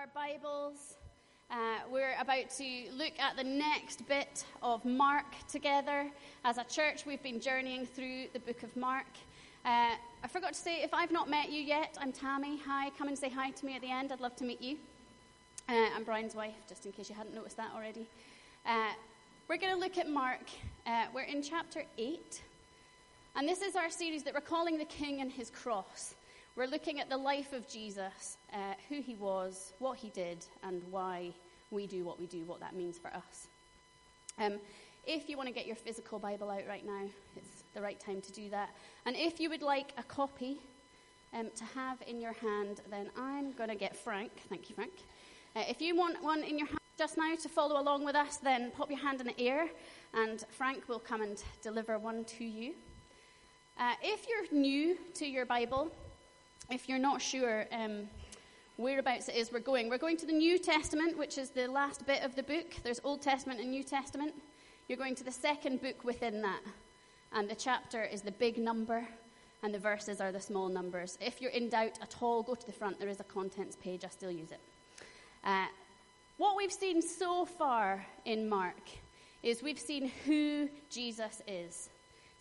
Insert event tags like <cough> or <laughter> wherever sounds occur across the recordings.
our Bibles. Uh, we're about to look at the next bit of Mark together. As a church, we've been journeying through the book of Mark. Uh, I forgot to say, if I've not met you yet, I'm Tammy. Hi, come and say hi to me at the end. I'd love to meet you. Uh, I'm Brian's wife, just in case you hadn't noticed that already. Uh, we're going to look at Mark. Uh, we're in chapter 8. And this is our series that we're calling The King and His Cross. We're looking at the life of Jesus, uh, who he was, what he did, and why we do what we do, what that means for us. Um, if you want to get your physical Bible out right now, it's the right time to do that. And if you would like a copy um, to have in your hand, then I'm going to get Frank. Thank you, Frank. Uh, if you want one in your hand just now to follow along with us, then pop your hand in the air, and Frank will come and deliver one to you. Uh, if you're new to your Bible, if you're not sure um, whereabouts it is we're going, we're going to the New Testament, which is the last bit of the book. There's Old Testament and New Testament. You're going to the second book within that. And the chapter is the big number, and the verses are the small numbers. If you're in doubt at all, go to the front. There is a contents page. I still use it. Uh, what we've seen so far in Mark is we've seen who Jesus is.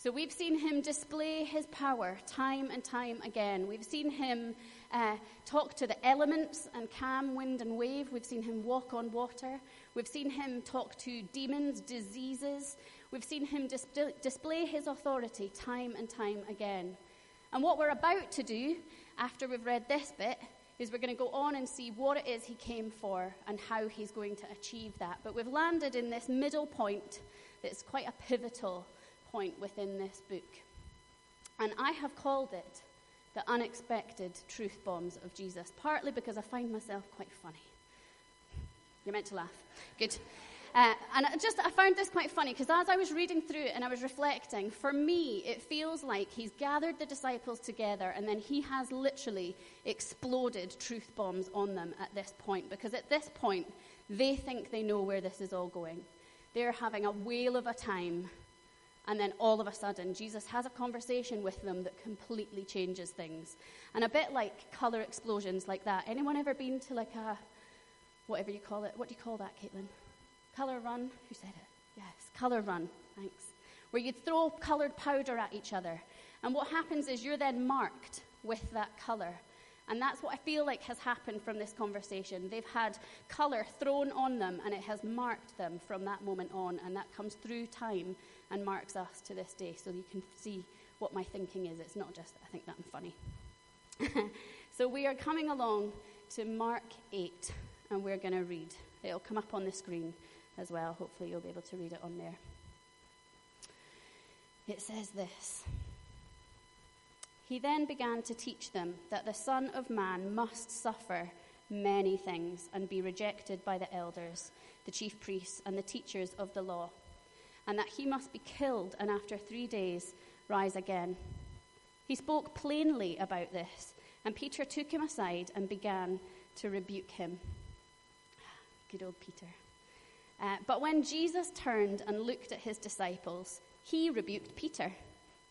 So we've seen him display his power time and time again. We've seen him uh, talk to the elements and calm wind and wave. We've seen him walk on water. We've seen him talk to demons, diseases. We've seen him dis- display his authority time and time again. And what we're about to do after we've read this bit is we're going to go on and see what it is he came for and how he's going to achieve that. But we've landed in this middle point that's quite a pivotal point within this book. And I have called it the unexpected truth bombs of Jesus, partly because I find myself quite funny. You're meant to laugh. Good. Uh, and I just I found this quite funny because as I was reading through it and I was reflecting, for me it feels like he's gathered the disciples together and then he has literally exploded truth bombs on them at this point because at this point they think they know where this is all going. They're having a whale of a time and then all of a sudden, Jesus has a conversation with them that completely changes things. And a bit like color explosions like that. Anyone ever been to like a, whatever you call it? What do you call that, Caitlin? Color run? Who said it? Yes, color run. Thanks. Where you throw colored powder at each other. And what happens is you're then marked with that color. And that's what I feel like has happened from this conversation. They've had colour thrown on them, and it has marked them from that moment on, and that comes through time and marks us to this day. So you can see what my thinking is. It's not just, that I think that I'm funny. <laughs> so we are coming along to Mark 8, and we're going to read. It'll come up on the screen as well. Hopefully, you'll be able to read it on there. It says this. He then began to teach them that the Son of Man must suffer many things and be rejected by the elders, the chief priests, and the teachers of the law, and that he must be killed and after three days rise again. He spoke plainly about this, and Peter took him aside and began to rebuke him. Good old Peter. Uh, but when Jesus turned and looked at his disciples, he rebuked Peter.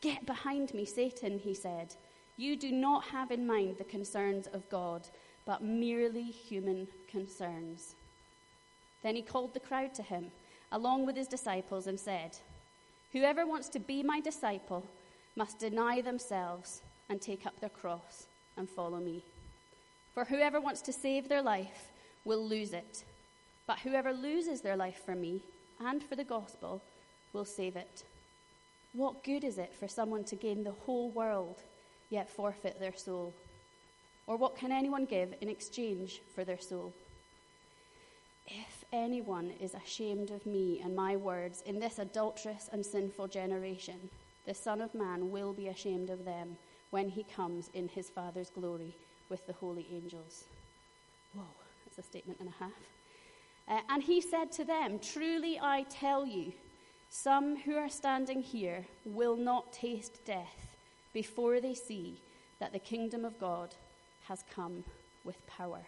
Get behind me, Satan, he said. You do not have in mind the concerns of God, but merely human concerns. Then he called the crowd to him, along with his disciples, and said, Whoever wants to be my disciple must deny themselves and take up their cross and follow me. For whoever wants to save their life will lose it, but whoever loses their life for me and for the gospel will save it. What good is it for someone to gain the whole world yet forfeit their soul? Or what can anyone give in exchange for their soul? If anyone is ashamed of me and my words in this adulterous and sinful generation, the Son of Man will be ashamed of them when he comes in his Father's glory with the holy angels. Whoa, that's a statement and a half. Uh, and he said to them, Truly I tell you, some who are standing here will not taste death before they see that the kingdom of God has come with power.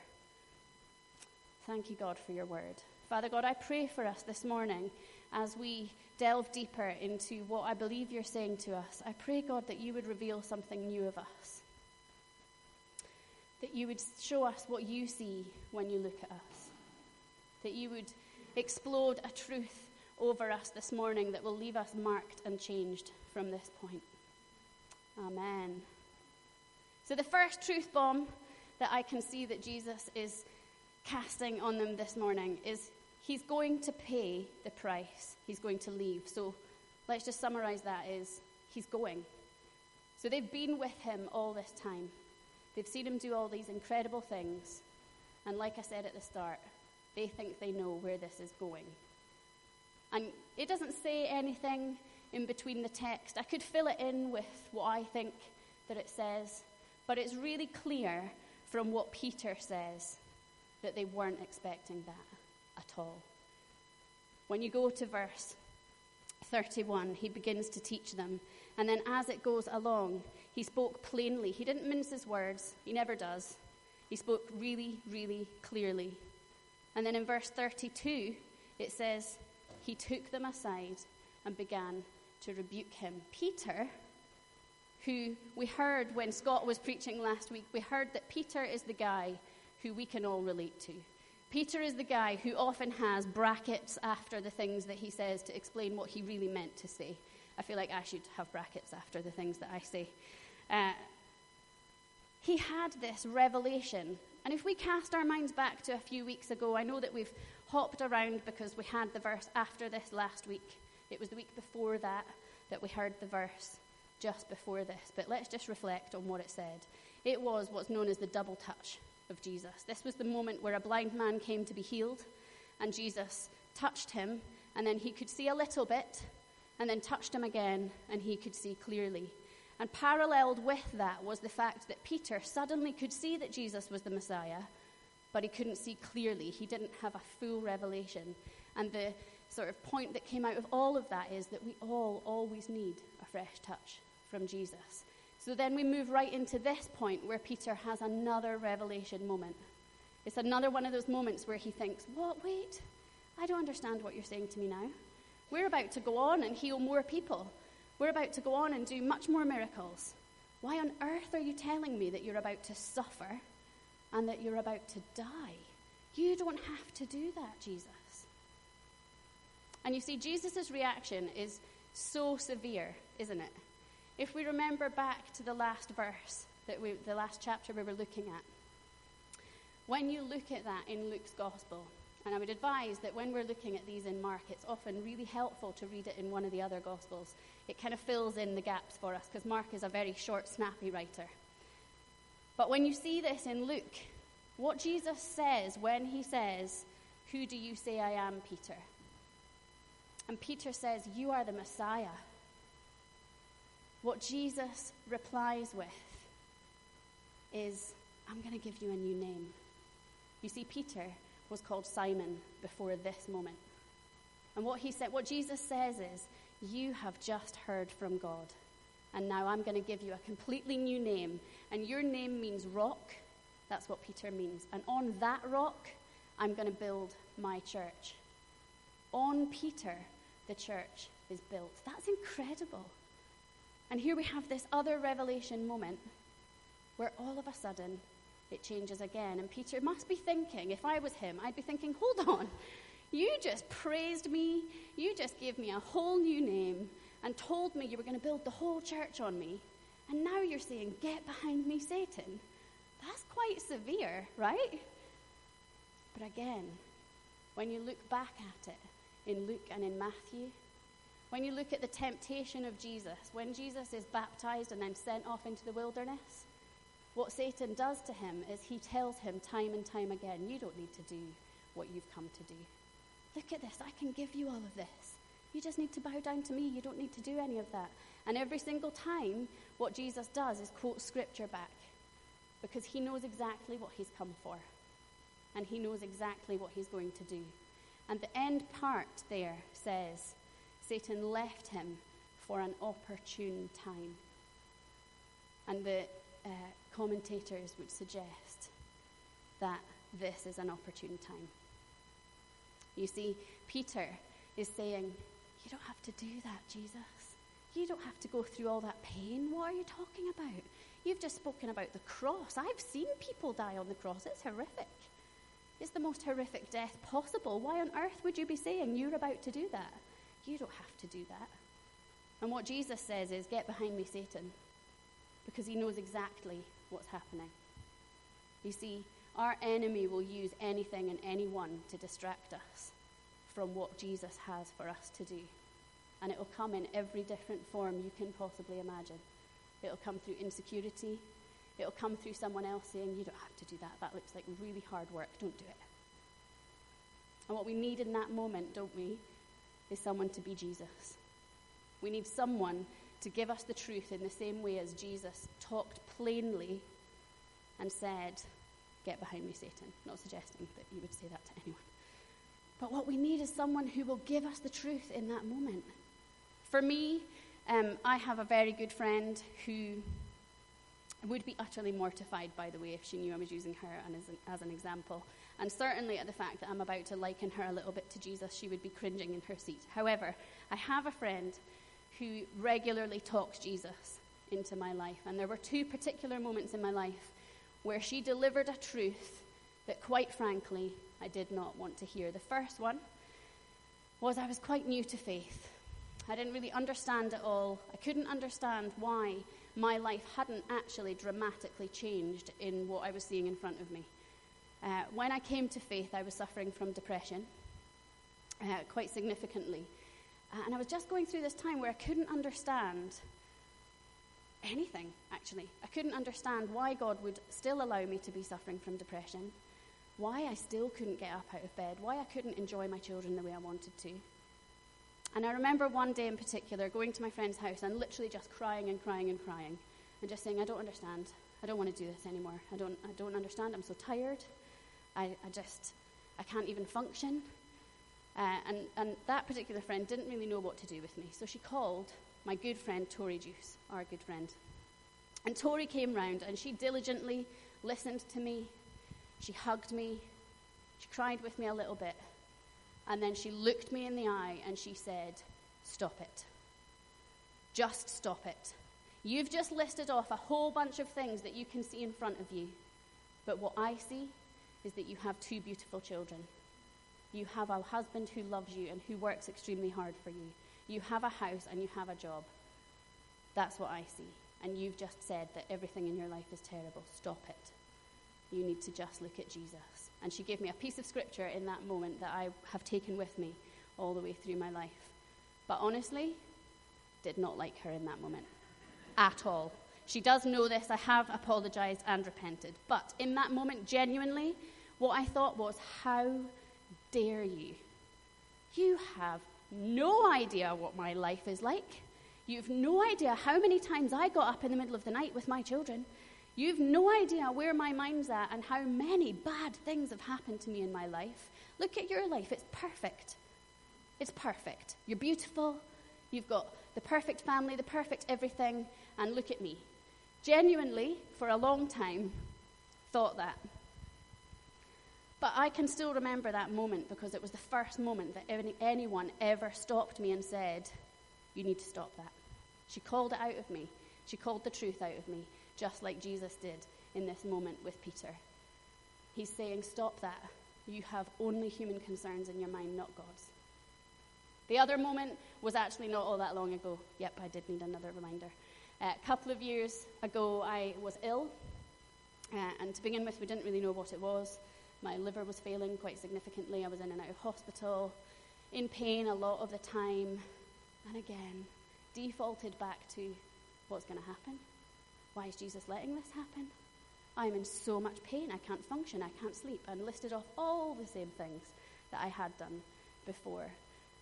Thank you, God, for your word. Father God, I pray for us this morning as we delve deeper into what I believe you're saying to us. I pray, God, that you would reveal something new of us. that you would show us what you see when you look at us, that you would explode a truth over us this morning that will leave us marked and changed from this point. Amen. So, the first truth bomb that I can see that Jesus is casting on them this morning is he's going to pay the price. He's going to leave. So, let's just summarize that is he's going. So, they've been with him all this time. They've seen him do all these incredible things. And like I said at the start, they think they know where this is going. And it doesn't say anything in between the text. I could fill it in with what I think that it says, but it's really clear from what Peter says that they weren't expecting that at all. When you go to verse 31, he begins to teach them. And then as it goes along, he spoke plainly. He didn't mince his words, he never does. He spoke really, really clearly. And then in verse 32, it says, He took them aside and began to rebuke him. Peter, who we heard when Scott was preaching last week, we heard that Peter is the guy who we can all relate to. Peter is the guy who often has brackets after the things that he says to explain what he really meant to say. I feel like I should have brackets after the things that I say. Uh, he had this revelation. And if we cast our minds back to a few weeks ago, I know that we've hopped around because we had the verse after this last week. It was the week before that that we heard the verse just before this. But let's just reflect on what it said. It was what's known as the double touch of Jesus. This was the moment where a blind man came to be healed, and Jesus touched him, and then he could see a little bit, and then touched him again, and he could see clearly. And paralleled with that was the fact that Peter suddenly could see that Jesus was the Messiah, but he couldn't see clearly. He didn't have a full revelation. And the sort of point that came out of all of that is that we all always need a fresh touch from Jesus. So then we move right into this point where Peter has another revelation moment. It's another one of those moments where he thinks, What? Wait, I don't understand what you're saying to me now. We're about to go on and heal more people. We're about to go on and do much more miracles. Why on earth are you telling me that you're about to suffer and that you're about to die? You don't have to do that, Jesus. And you see, Jesus' reaction is so severe, isn't it? If we remember back to the last verse, that we, the last chapter we were looking at, when you look at that in Luke's Gospel, and I would advise that when we're looking at these in Mark, it's often really helpful to read it in one of the other Gospels. It kind of fills in the gaps for us because Mark is a very short, snappy writer. But when you see this in Luke, what Jesus says when he says, Who do you say I am, Peter? And Peter says, You are the Messiah. What Jesus replies with is, I'm going to give you a new name. You see, Peter was called Simon before this moment. And what he said, what Jesus says is, You have just heard from God. And now I'm going to give you a completely new name. And your name means rock. That's what Peter means. And on that rock, I'm going to build my church. On Peter, the church is built. That's incredible. And here we have this other revelation moment where all of a sudden it changes again. And Peter must be thinking, if I was him, I'd be thinking, hold on, you just praised me, you just gave me a whole new name, and told me you were going to build the whole church on me. And now you're saying, get behind me, Satan. That's quite severe, right? But again, when you look back at it, in Luke and in Matthew. When you look at the temptation of Jesus, when Jesus is baptized and then sent off into the wilderness, what Satan does to him is he tells him time and time again, You don't need to do what you've come to do. Look at this, I can give you all of this. You just need to bow down to me. You don't need to do any of that. And every single time, what Jesus does is quote scripture back because he knows exactly what he's come for and he knows exactly what he's going to do. And the end part there says, Satan left him for an opportune time. And the uh, commentators would suggest that this is an opportune time. You see, Peter is saying, You don't have to do that, Jesus. You don't have to go through all that pain. What are you talking about? You've just spoken about the cross. I've seen people die on the cross. It's horrific. It's the most horrific death possible. Why on earth would you be saying you're about to do that? You don't have to do that. And what Jesus says is, Get behind me, Satan, because he knows exactly what's happening. You see, our enemy will use anything and anyone to distract us from what Jesus has for us to do. And it will come in every different form you can possibly imagine. It'll come through insecurity. It'll come through someone else saying, You don't have to do that. That looks like really hard work. Don't do it. And what we need in that moment, don't we, is someone to be Jesus. We need someone to give us the truth in the same way as Jesus talked plainly and said, Get behind me, Satan. Not suggesting that you would say that to anyone. But what we need is someone who will give us the truth in that moment. For me, um, I have a very good friend who would be utterly mortified, by the way, if she knew I was using her as an, as an example. And certainly at the fact that I'm about to liken her a little bit to Jesus, she would be cringing in her seat. However, I have a friend who regularly talks Jesus into my life. And there were two particular moments in my life where she delivered a truth that, quite frankly, I did not want to hear. The first one was I was quite new to faith. I didn't really understand it all. I couldn't understand why my life hadn't actually dramatically changed in what I was seeing in front of me. Uh, when I came to faith, I was suffering from depression uh, quite significantly. Uh, and I was just going through this time where I couldn't understand anything, actually. I couldn't understand why God would still allow me to be suffering from depression, why I still couldn't get up out of bed, why I couldn't enjoy my children the way I wanted to. And I remember one day in particular going to my friend's house and literally just crying and crying and crying and just saying, I don't understand. I don't want to do this anymore. I don't, I don't understand. I'm so tired. I, I just, I can't even function. Uh, and, and that particular friend didn't really know what to do with me. So she called my good friend Tori Juice, our good friend. And Tori came round and she diligently listened to me. She hugged me. She cried with me a little bit. And then she looked me in the eye and she said, Stop it. Just stop it. You've just listed off a whole bunch of things that you can see in front of you. But what I see is that you have two beautiful children. You have a husband who loves you and who works extremely hard for you. You have a house and you have a job. That's what I see. And you've just said that everything in your life is terrible. Stop it. You need to just look at Jesus. And she gave me a piece of scripture in that moment that I have taken with me all the way through my life. But honestly, did not like her in that moment at all. She does know this. I have apologized and repented. But in that moment, genuinely, what I thought was, how dare you? You have no idea what my life is like. You've no idea how many times I got up in the middle of the night with my children. You've no idea where my mind's at and how many bad things have happened to me in my life. Look at your life. It's perfect. It's perfect. You're beautiful. You've got the perfect family, the perfect everything. And look at me. Genuinely, for a long time, thought that. But I can still remember that moment because it was the first moment that any, anyone ever stopped me and said, You need to stop that. She called it out of me. She called the truth out of me, just like Jesus did in this moment with Peter. He's saying, Stop that. You have only human concerns in your mind, not God's. The other moment was actually not all that long ago. Yep, I did need another reminder. Uh, a couple of years ago, I was ill. Uh, and to begin with, we didn't really know what it was. My liver was failing quite significantly. I was in and out of hospital, in pain a lot of the time, and again, defaulted back to what's going to happen? Why is Jesus letting this happen? I'm in so much pain. I can't function. I can't sleep. And listed off all the same things that I had done before.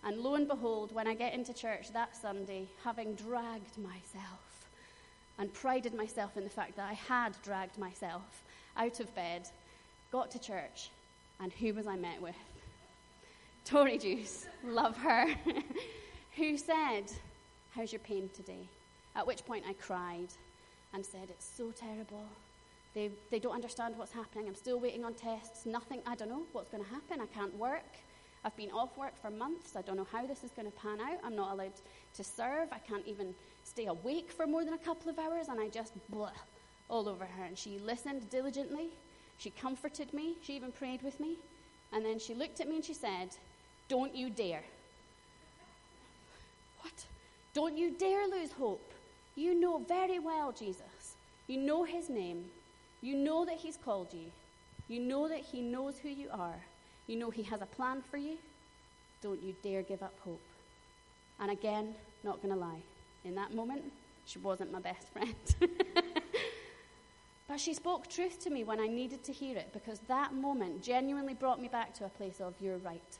And lo and behold, when I get into church that Sunday, having dragged myself and prided myself in the fact that I had dragged myself out of bed got to church, and who was I met with? Tory Juice, love her, <laughs> who said, How's your pain today? At which point I cried and said, It's so terrible. They, they don't understand what's happening. I'm still waiting on tests. Nothing, I don't know what's going to happen. I can't work. I've been off work for months. I don't know how this is going to pan out. I'm not allowed to serve. I can't even stay awake for more than a couple of hours. And I just blah all over her. And she listened diligently. She comforted me. She even prayed with me. And then she looked at me and she said, Don't you dare. What? Don't you dare lose hope. You know very well Jesus. You know his name. You know that he's called you. You know that he knows who you are. You know he has a plan for you. Don't you dare give up hope. And again, not going to lie, in that moment, she wasn't my best friend. <laughs> but she spoke truth to me when I needed to hear it because that moment genuinely brought me back to a place of, you're right.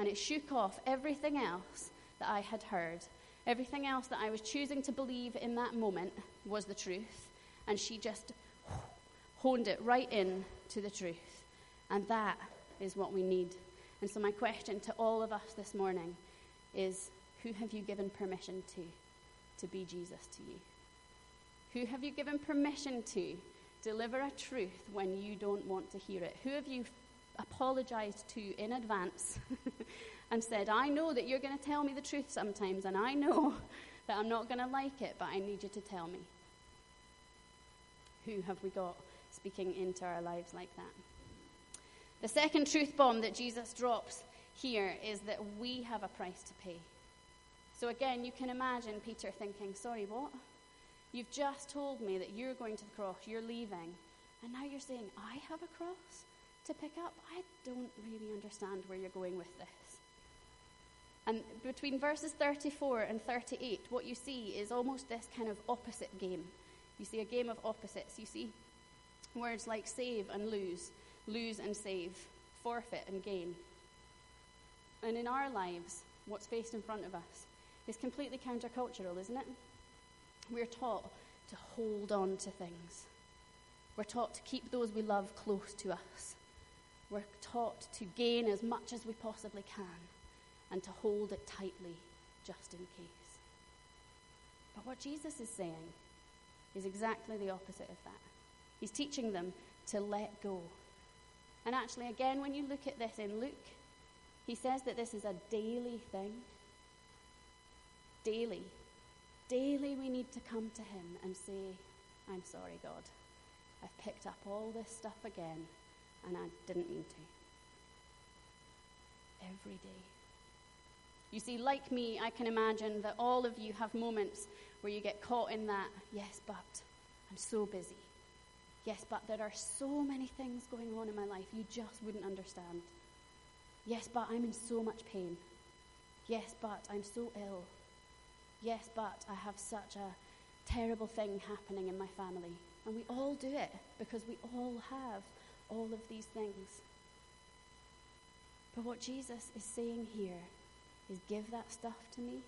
And it shook off everything else that I had heard. Everything else that I was choosing to believe in that moment was the truth. And she just honed it right in to the truth. And that is what we need. And so, my question to all of us this morning is who have you given permission to to be Jesus to you? Who have you given permission to deliver a truth when you don't want to hear it? Who have you apologized to in advance <laughs> and said, I know that you're going to tell me the truth sometimes, and I know <laughs> that I'm not going to like it, but I need you to tell me? Who have we got speaking into our lives like that? The second truth bomb that Jesus drops here is that we have a price to pay. So again, you can imagine Peter thinking, Sorry, what? You've just told me that you're going to the cross, you're leaving, and now you're saying, I have a cross to pick up? I don't really understand where you're going with this. And between verses 34 and 38, what you see is almost this kind of opposite game. You see a game of opposites. You see words like save and lose, lose and save, forfeit and gain. And in our lives, what's faced in front of us is completely countercultural, isn't it? We're taught to hold on to things. We're taught to keep those we love close to us. We're taught to gain as much as we possibly can and to hold it tightly just in case. But what Jesus is saying is exactly the opposite of that. He's teaching them to let go. And actually, again, when you look at this in Luke, he says that this is a daily thing. Daily. Daily, we need to come to him and say, I'm sorry, God. I've picked up all this stuff again, and I didn't mean to. Every day. You see, like me, I can imagine that all of you have moments where you get caught in that, yes, but I'm so busy. Yes, but there are so many things going on in my life you just wouldn't understand. Yes, but I'm in so much pain. Yes, but I'm so ill. Yes, but I have such a terrible thing happening in my family. And we all do it because we all have all of these things. But what Jesus is saying here is give that stuff to me.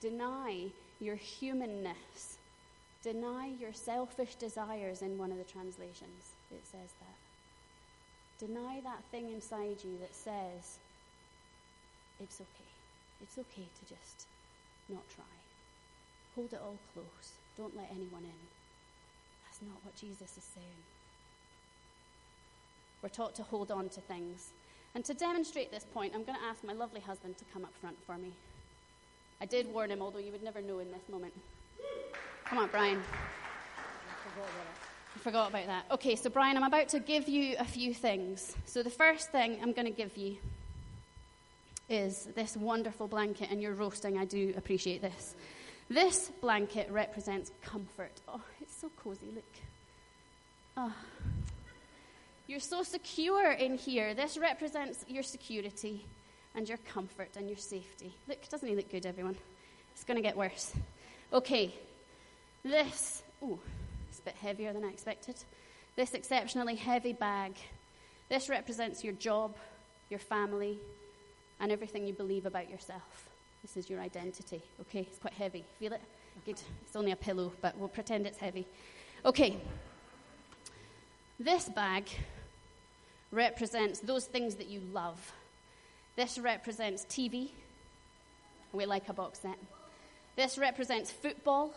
Deny your humanness Deny your selfish desires in one of the translations. It says that. Deny that thing inside you that says, it's okay. It's okay to just not try. Hold it all close. Don't let anyone in. That's not what Jesus is saying. We're taught to hold on to things. And to demonstrate this point, I'm going to ask my lovely husband to come up front for me. I did warn him, although you would never know in this moment. Come on, Brian. I forgot about that. Okay, so Brian, I'm about to give you a few things. So the first thing I'm going to give you is this wonderful blanket, and you're roasting. I do appreciate this. This blanket represents comfort. Oh, it's so cozy. Look. Oh. You're so secure in here. This represents your security and your comfort and your safety. Look, doesn't he look good, everyone? It's going to get worse. Okay, this, oh, it's a bit heavier than I expected. This exceptionally heavy bag, this represents your job, your family, and everything you believe about yourself. This is your identity. Okay, it's quite heavy. Feel it? Good. It's only a pillow, but we'll pretend it's heavy. Okay. This bag represents those things that you love. This represents TV. We like a box set. This represents football.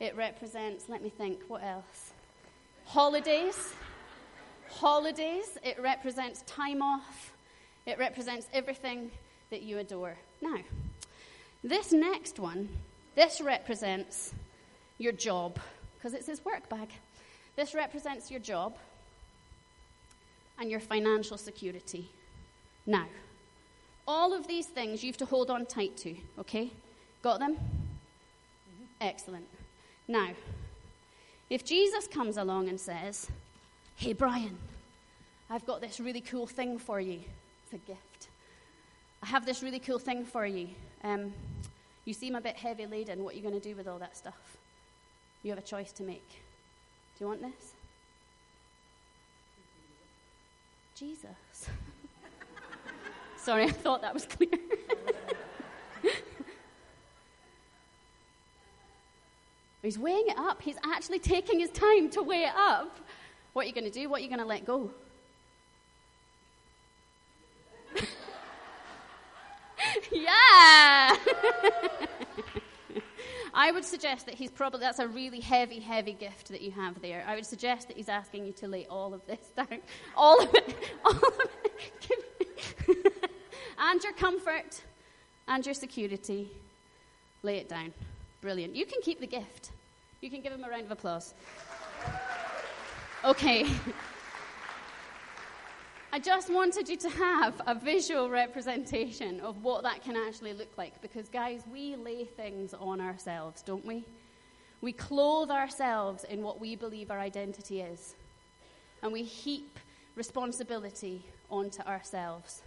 It represents, let me think, what else? Holidays. Holidays. It represents time off. It represents everything that you adore. Now, this next one, this represents your job, because it's his work bag. This represents your job and your financial security. Now, all of these things you have to hold on tight to, okay? Got them? Mm-hmm. Excellent. Now, if Jesus comes along and says, Hey, Brian, I've got this really cool thing for you, it's a gift. I have this really cool thing for you. Um, you seem a bit heavy laden. What are you going to do with all that stuff? You have a choice to make. Do you want this? Jesus. <laughs> Sorry, I thought that was clear. <laughs> He's weighing it up. He's actually taking his time to weigh it up. What are you going to do? What are you going to let go? <laughs> yeah! I would suggest that he's probably, that's a really heavy, heavy gift that you have there. I would suggest that he's asking you to lay all of this <laughs> down. All of it. <laughs> All of it. <laughs> and your comfort and your security. Lay it down. Brilliant. You can keep the gift. You can give him a round of applause. Okay. I just wanted you to have a visual representation of what that can actually look like because, guys, we lay things on ourselves, don't we? We clothe ourselves in what we believe our identity is, and we heap responsibility onto ourselves.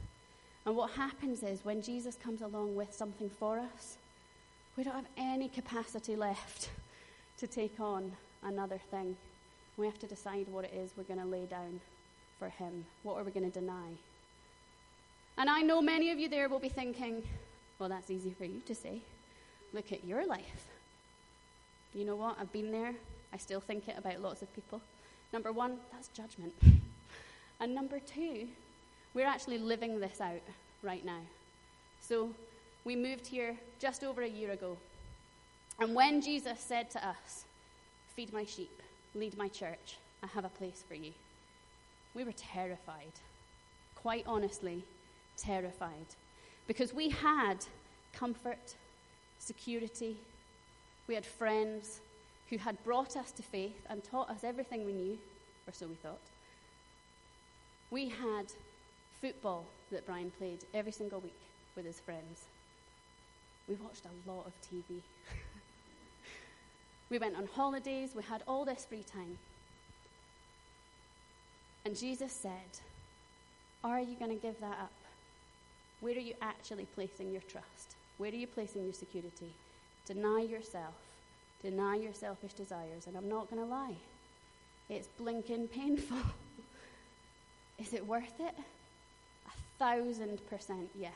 And what happens is when Jesus comes along with something for us, we don't have any capacity left to take on another thing. We have to decide what it is we're going to lay down for him? What are we going to deny? And I know many of you there will be thinking, well, that's easy for you to say. Look at your life. You know what? I've been there. I still think it about lots of people. Number one, that's judgment. <laughs> And number two, we're actually living this out right now. So we moved here just over a year ago. And when Jesus said to us, Feed my sheep, lead my church, I have a place for you we were terrified. Quite honestly, terrified. Because we had comfort, security, we had friends who had brought us to faith and taught us everything we knew, or so we thought. We had football that Brian played every single week with his friends. We watched a lot of TV. <laughs> we went on holidays, we had all this free time. And Jesus said, Are you going to give that up? Where are you actually placing your trust? Where are you placing your security? Deny yourself. Deny your selfish desires. And I'm not going to lie, it's blinking painful. <laughs> Is it worth it? A thousand percent yes.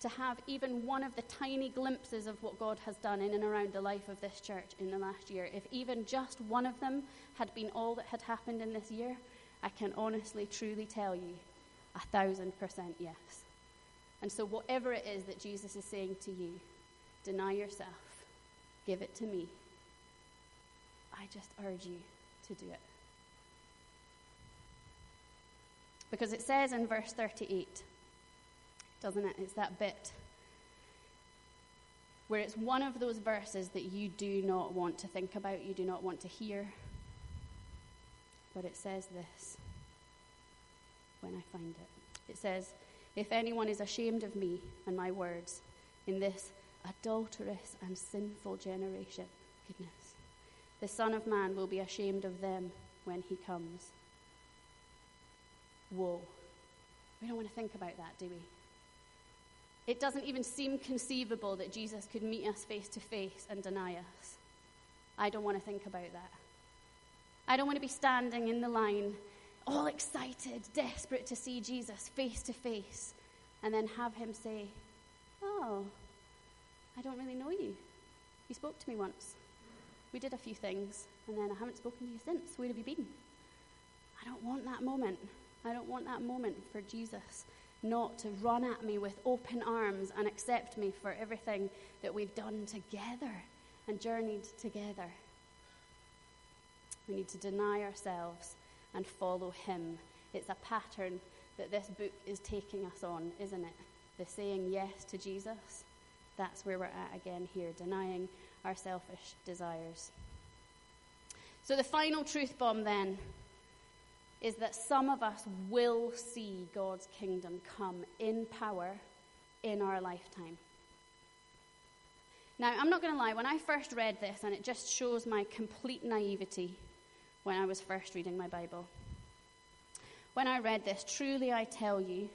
To have even one of the tiny glimpses of what God has done in and around the life of this church in the last year, if even just one of them had been all that had happened in this year, I can honestly, truly tell you a thousand percent yes. And so, whatever it is that Jesus is saying to you, deny yourself, give it to me. I just urge you to do it. Because it says in verse 38, doesn't it? It's that bit where it's one of those verses that you do not want to think about, you do not want to hear, but it says this when I find it. It says, If anyone is ashamed of me and my words in this adulterous and sinful generation, goodness, the Son of Man will be ashamed of them when he comes. Whoa. We don't want to think about that, do we? It doesn't even seem conceivable that Jesus could meet us face to face and deny us. I don't want to think about that. I don't want to be standing in the line, all excited, desperate to see Jesus face to face, and then have him say, Oh, I don't really know you. You spoke to me once. We did a few things, and then I haven't spoken to you since. Where have you been? I don't want that moment. I don't want that moment for Jesus not to run at me with open arms and accept me for everything that we've done together and journeyed together. We need to deny ourselves and follow Him. It's a pattern that this book is taking us on, isn't it? The saying yes to Jesus. That's where we're at again here, denying our selfish desires. So, the final truth bomb then is that some of us will see God's kingdom come in power in our lifetime. Now, I'm not going to lie, when I first read this, and it just shows my complete naivety when I was first reading my Bible. When I read this, truly I tell you,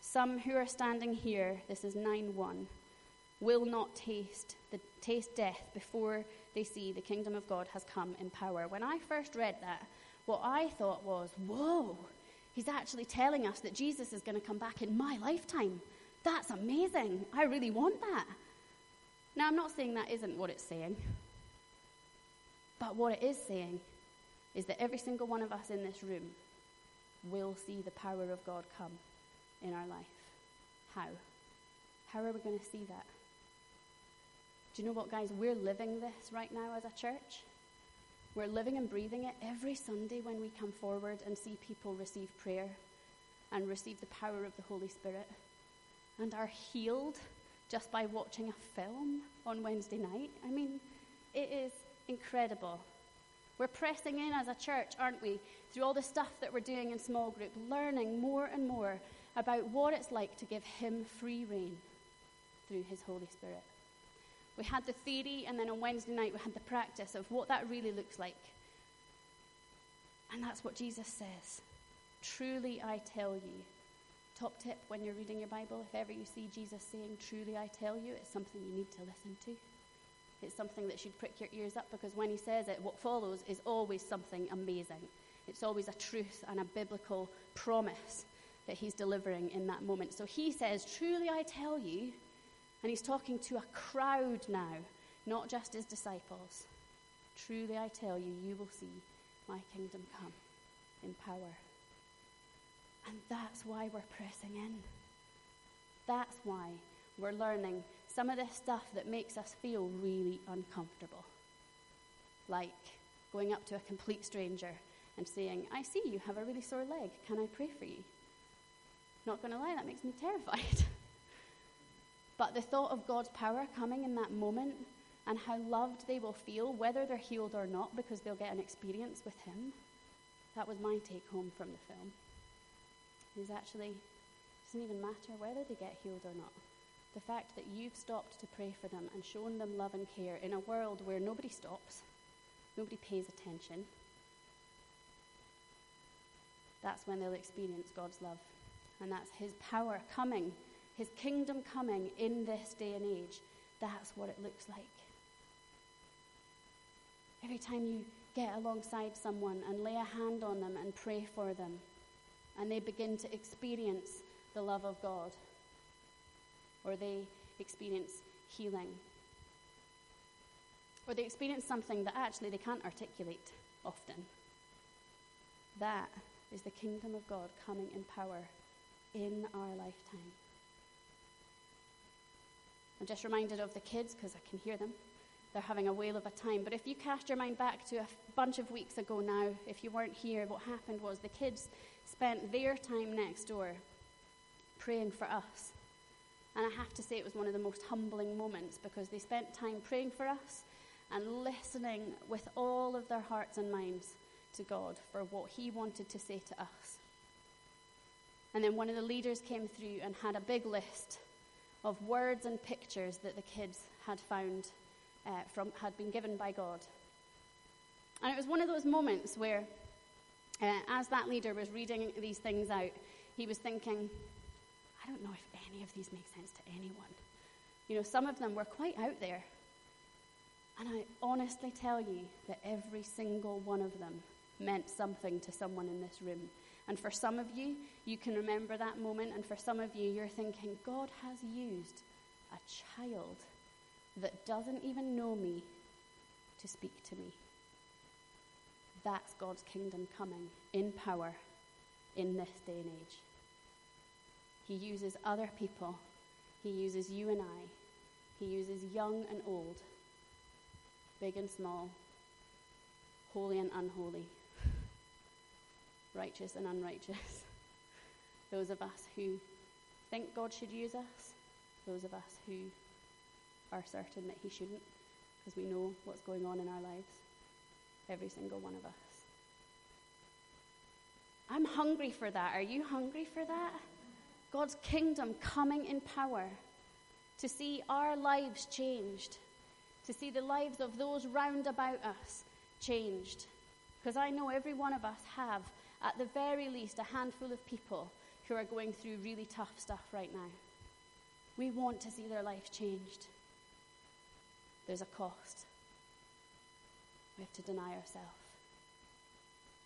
some who are standing here, this is 9 1, will not taste, the, taste death before they see the kingdom of God has come in power. When I first read that, what I thought was, whoa, he's actually telling us that Jesus is going to come back in my lifetime. That's amazing. I really want that. Now, I'm not saying that isn't what it's saying, but what it is saying is that every single one of us in this room will see the power of God come in our life. How? How are we going to see that? Do you know what, guys? We're living this right now as a church. We're living and breathing it every Sunday when we come forward and see people receive prayer and receive the power of the Holy Spirit and are healed just by watching a film on Wednesday night. I mean, it is incredible. We're pressing in as a church, aren't we, through all the stuff that we're doing in small group, learning more and more about what it's like to give Him free reign through His Holy Spirit. We had the theory, and then on Wednesday night, we had the practice of what that really looks like. And that's what Jesus says. Truly, I tell you. Top tip when you're reading your Bible if ever you see Jesus saying, Truly, I tell you, it's something you need to listen to. It's something that should prick your ears up because when he says it, what follows is always something amazing. It's always a truth and a biblical promise that he's delivering in that moment. So he says, Truly, I tell you, and he's talking to a crowd now, not just his disciples. Truly, I tell you, you will see my kingdom come in power. And that's why we're pressing in. That's why we're learning some of this stuff that makes us feel really uncomfortable. Like going up to a complete stranger and saying, I see you have a really sore leg. Can I pray for you? Not going to lie, that makes me <laughs> terrified. But the thought of God's power coming in that moment and how loved they will feel, whether they're healed or not, because they'll get an experience with Him, that was my take home from the film. Is actually, it doesn't even matter whether they get healed or not. The fact that you've stopped to pray for them and shown them love and care in a world where nobody stops, nobody pays attention, that's when they'll experience God's love. And that's His power coming his kingdom coming in this day and age. That's what it looks like. Every time you get alongside someone and lay a hand on them and pray for them, and they begin to experience the love of God, or they experience healing, or they experience something that actually they can't articulate often. That is the kingdom of God coming in power in our lifetime. I'm just reminded of the kids because I can hear them. They're having a whale of a time. But if you cast your mind back to a bunch of weeks ago now, if you weren't here, what happened was the kids spent their time next door praying for us. And I have to say, it was one of the most humbling moments because they spent time praying for us and listening with all of their hearts and minds to God for what He wanted to say to us. And then one of the leaders came through and had a big list of words and pictures that the kids had found uh, from, had been given by God. And it was one of those moments where, uh, as that leader was reading these things out, he was thinking, I don't know if any of these make sense to anyone. You know, some of them were quite out there. And I honestly tell you that every single one of them meant something to someone in this room. And for some of you, you can remember that moment. And for some of you, you're thinking, God has used a child that doesn't even know me to speak to me. That's God's kingdom coming in power in this day and age. He uses other people, He uses you and I, He uses young and old, big and small, holy and unholy righteous and unrighteous. <laughs> Those of us who think God should use us, those of us who are certain that He shouldn't, because we know what's going on in our lives. Every single one of us. I'm hungry for that. Are you hungry for that? God's kingdom coming in power, to see our lives changed, to see the lives of those round about us changed. Because I know every one of us have, at the very least, a handful of people who are going through really tough stuff right now. We want to see their life changed. There's a cost. We have to deny ourselves.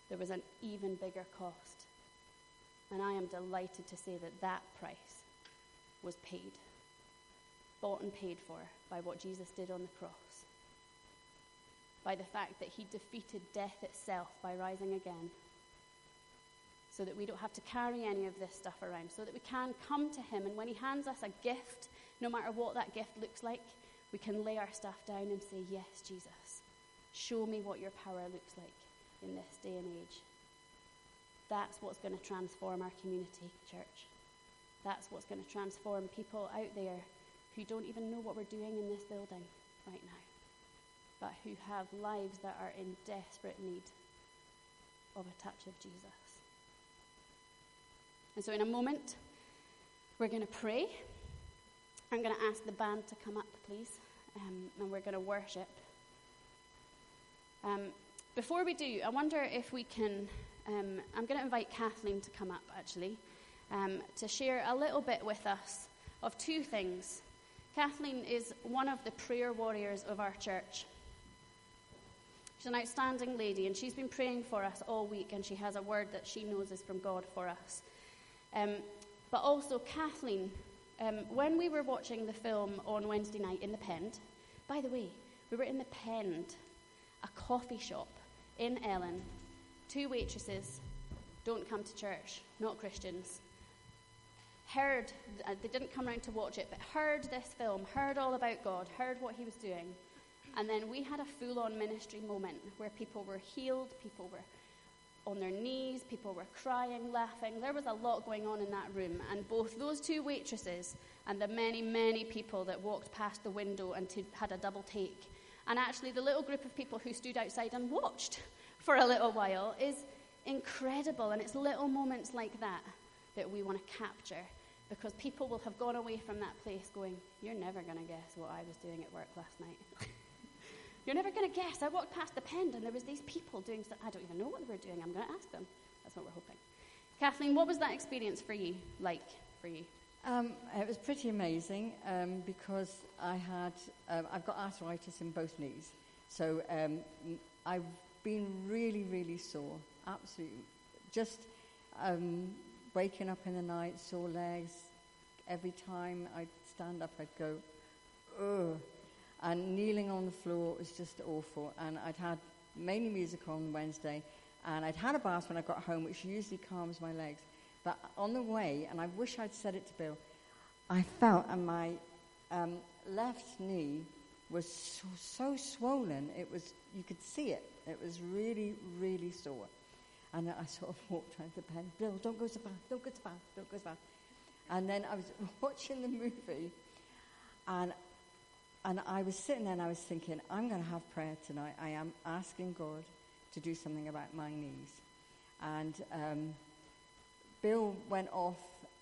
There was an even bigger cost. And I am delighted to say that that price was paid, bought and paid for by what Jesus did on the cross, by the fact that he defeated death itself by rising again, so that we don't have to carry any of this stuff around, so that we can come to him. And when he hands us a gift, no matter what that gift looks like, we can lay our stuff down and say, Yes, Jesus, show me what your power looks like in this day and age. That's what's going to transform our community, church. That's what's going to transform people out there who don't even know what we're doing in this building right now, but who have lives that are in desperate need of a touch of Jesus. And so, in a moment, we're going to pray. I'm going to ask the band to come up, please, um, and we're going to worship. Um, before we do, I wonder if we can um, I'm going to invite Kathleen to come up actually um, to share a little bit with us of two things. Kathleen is one of the prayer warriors of our church. She's an outstanding lady, and she's been praying for us all week, and she has a word that she knows is from God for us. Um, but also, Kathleen, um, when we were watching the film on Wednesday night in the Pend, by the way, we were in the Pend, a coffee shop in Ellon, two waitresses don't come to church, not Christians. Heard, uh, they didn't come around to watch it, but heard this film, heard all about God, heard what he was doing. And then we had a full on ministry moment where people were healed, people were on their knees, people were crying, laughing. There was a lot going on in that room. And both those two waitresses and the many, many people that walked past the window and t- had a double take, and actually the little group of people who stood outside and watched for a little while is incredible. And it's little moments like that that we want to capture because people will have gone away from that place going, You're never going to guess what I was doing at work last night. <laughs> You're never going to guess. I walked past the Pend and there was these people doing stuff. I don't even know what they were doing. I'm going to ask them. That's what we're hoping. Kathleen, what was that experience for you like for you? Um, it was pretty amazing um, because I had um, I've got arthritis in both knees, so um, I've been really, really sore. Absolutely. Just um, waking up in the night, sore legs. Every time I'd stand up, I'd go, ugh. And kneeling on the floor was just awful. And I'd had mainly music on Wednesday, and I'd had a bath when I got home, which usually calms my legs. But on the way, and I wish I'd said it to Bill, I felt and my um, left knee was so, so swollen. It was, you could see it. It was really, really sore. And I sort of walked around the Pend. Bill, don't go to bath, don't go to bath, don't go to bath. And then I was <laughs> watching the movie, and, and I was sitting there and I was thinking, I'm going to have prayer tonight. I am asking God to do something about my knees. And um, Bill went off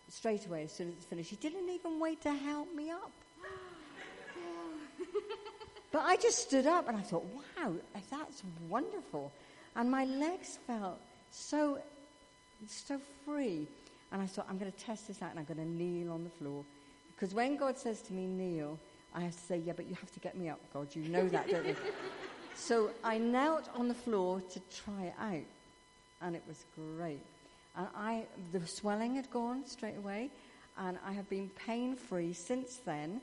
straight away as soon as it finished. He didn't even wait to help me up. But I just stood up and I thought, wow, that's wonderful. And my legs felt so, so free. And I thought, I'm going to test this out and I'm going to kneel on the floor. Because when God says to me, kneel, I have to say, yeah, but you have to get me up, God. You know that, don't you? <laughs> so I knelt on the floor to try it out. And it was great. And I, the swelling had gone straight away. And I have been pain free since then.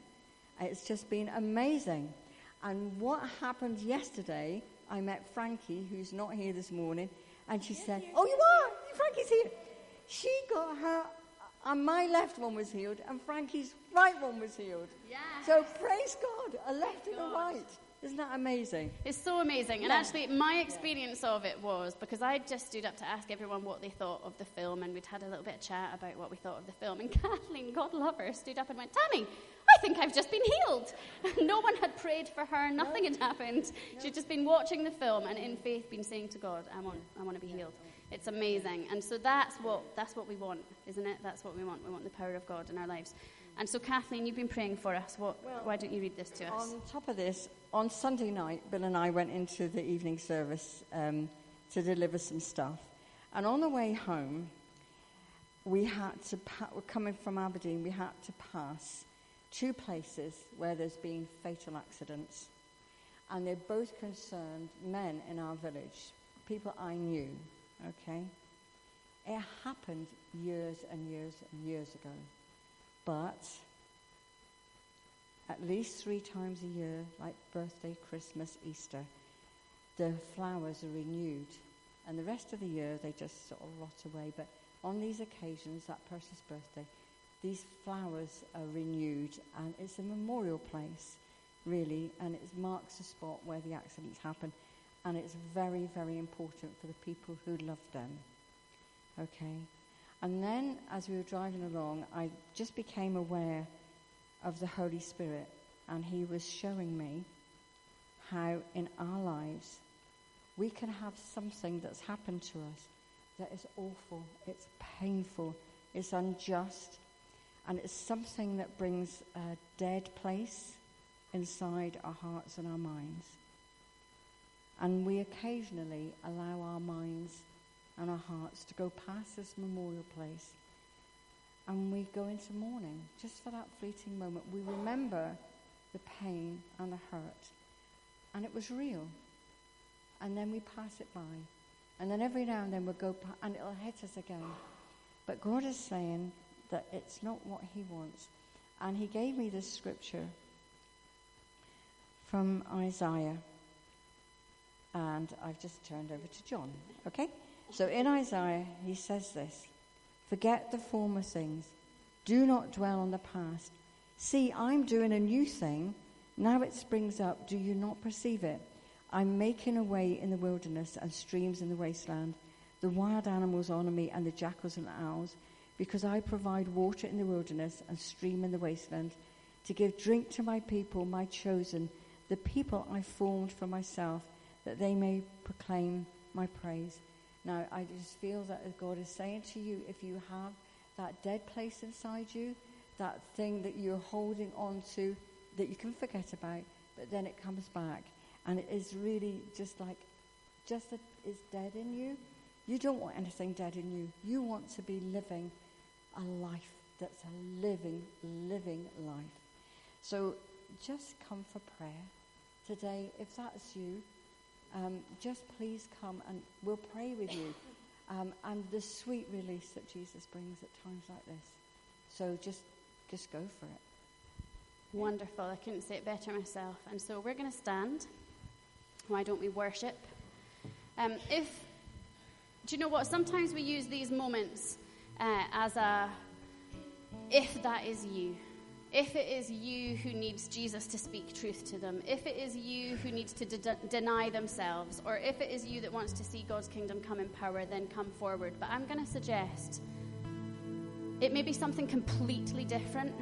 It's just been amazing. And what happened yesterday, I met Frankie, who's not here this morning, and she said, Oh, you are? Frankie's here. She got her, and my left one was healed, and Frankie's right one was healed. Yeah. So praise God, a left and a right. Isn't that amazing? It's so amazing. And Yeah. actually, my experience of it was because I just stood up to ask everyone what they thought of the film, and we'd had a little bit of chat about what we thought of the film. And <laughs> Kathleen, God love her, stood up and went, Tammy, think I've just been healed. <laughs> no one had prayed for her, nothing had happened. She'd just been watching the film and in faith been saying to God, I want, I want to be healed. It's amazing. And so that's what, that's what we want, isn't it? That's what we want. We want the power of God in our lives. And so, Kathleen, you've been praying for us. What, Well, why don't you read this to us? On top of this, on Sunday night, Bill and I went into the evening service um, to deliver some stuff. And on the way home, we had to, pa- we're coming from Aberdeen, we had to pass two places where there's been fatal accidents. And they're both concerned men in our village, people I knew, okay? It happened years and years and years ago. But at least three times a year, like birthday, Christmas, Easter, the flowers are renewed. And the rest of the year, they just sort of rot away. But on these occasions, that person's birthday, these flowers are renewed. And it's a memorial place, really. And it marks the spot where the accidents happen. And it's very, very important for the people who love them. Okay? And then, as we were driving along, I just became aware of the Holy Spirit, and He was showing me how in our lives we can have something that's happened to us that is awful, it's painful, it's unjust, and it's something that brings a dead place inside our hearts and our minds. And we occasionally allow our minds and our hearts to go past this memorial place and we go into mourning just for that fleeting moment. We remember the pain and the hurt, and it was real. And then we pass it by. And then every now and then we'll go, and it'll hit us again. But God is saying that it's not what He wants. And He gave me this scripture from Isaiah. And I've just turned over to John. Okay? So in Isaiah, he says this Forget the former things. Do not dwell on the past. See, I'm doing a new thing. Now it springs up. Do you not perceive it? I'm making a way in the wilderness and streams in the wasteland. The wild animals honor me and the jackals and the owls, because I provide water in the wilderness and stream in the wasteland, to give drink to my people, my chosen, the people I formed for myself, that they may proclaim my praise. Now, I just feel that God is saying to you if you have that dead place inside you, that thing that you're holding on to that you can forget about, but then it comes back. And it is really just like, just that it's dead in you. You don't want anything dead in you. You want to be living a life that's a living, living life. So just come for prayer today. If that's you, um, just please come and we'll pray with you. Um, and the sweet release that Jesus brings at times like this. So just, just go for it. Wonderful. I couldn't say it better myself. And so we're going to stand. Why don't we worship? Um, if do you know what? Sometimes we use these moments uh, as a if that is you. If it is you who needs Jesus to speak truth to them, if it is you who needs to de- deny themselves, or if it is you that wants to see God's kingdom come in power, then come forward. But I'm going to suggest it may be something completely different.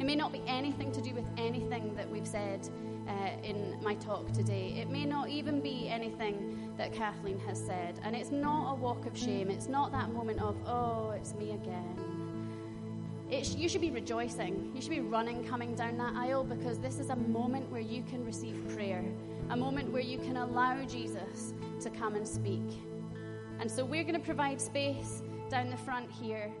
It may not be anything to do with anything that we've said uh, in my talk today. It may not even be anything that Kathleen has said. And it's not a walk of shame. It's not that moment of, oh, it's me again. It sh- you should be rejoicing. You should be running, coming down that aisle because this is a moment where you can receive prayer, a moment where you can allow Jesus to come and speak. And so we're going to provide space down the front here.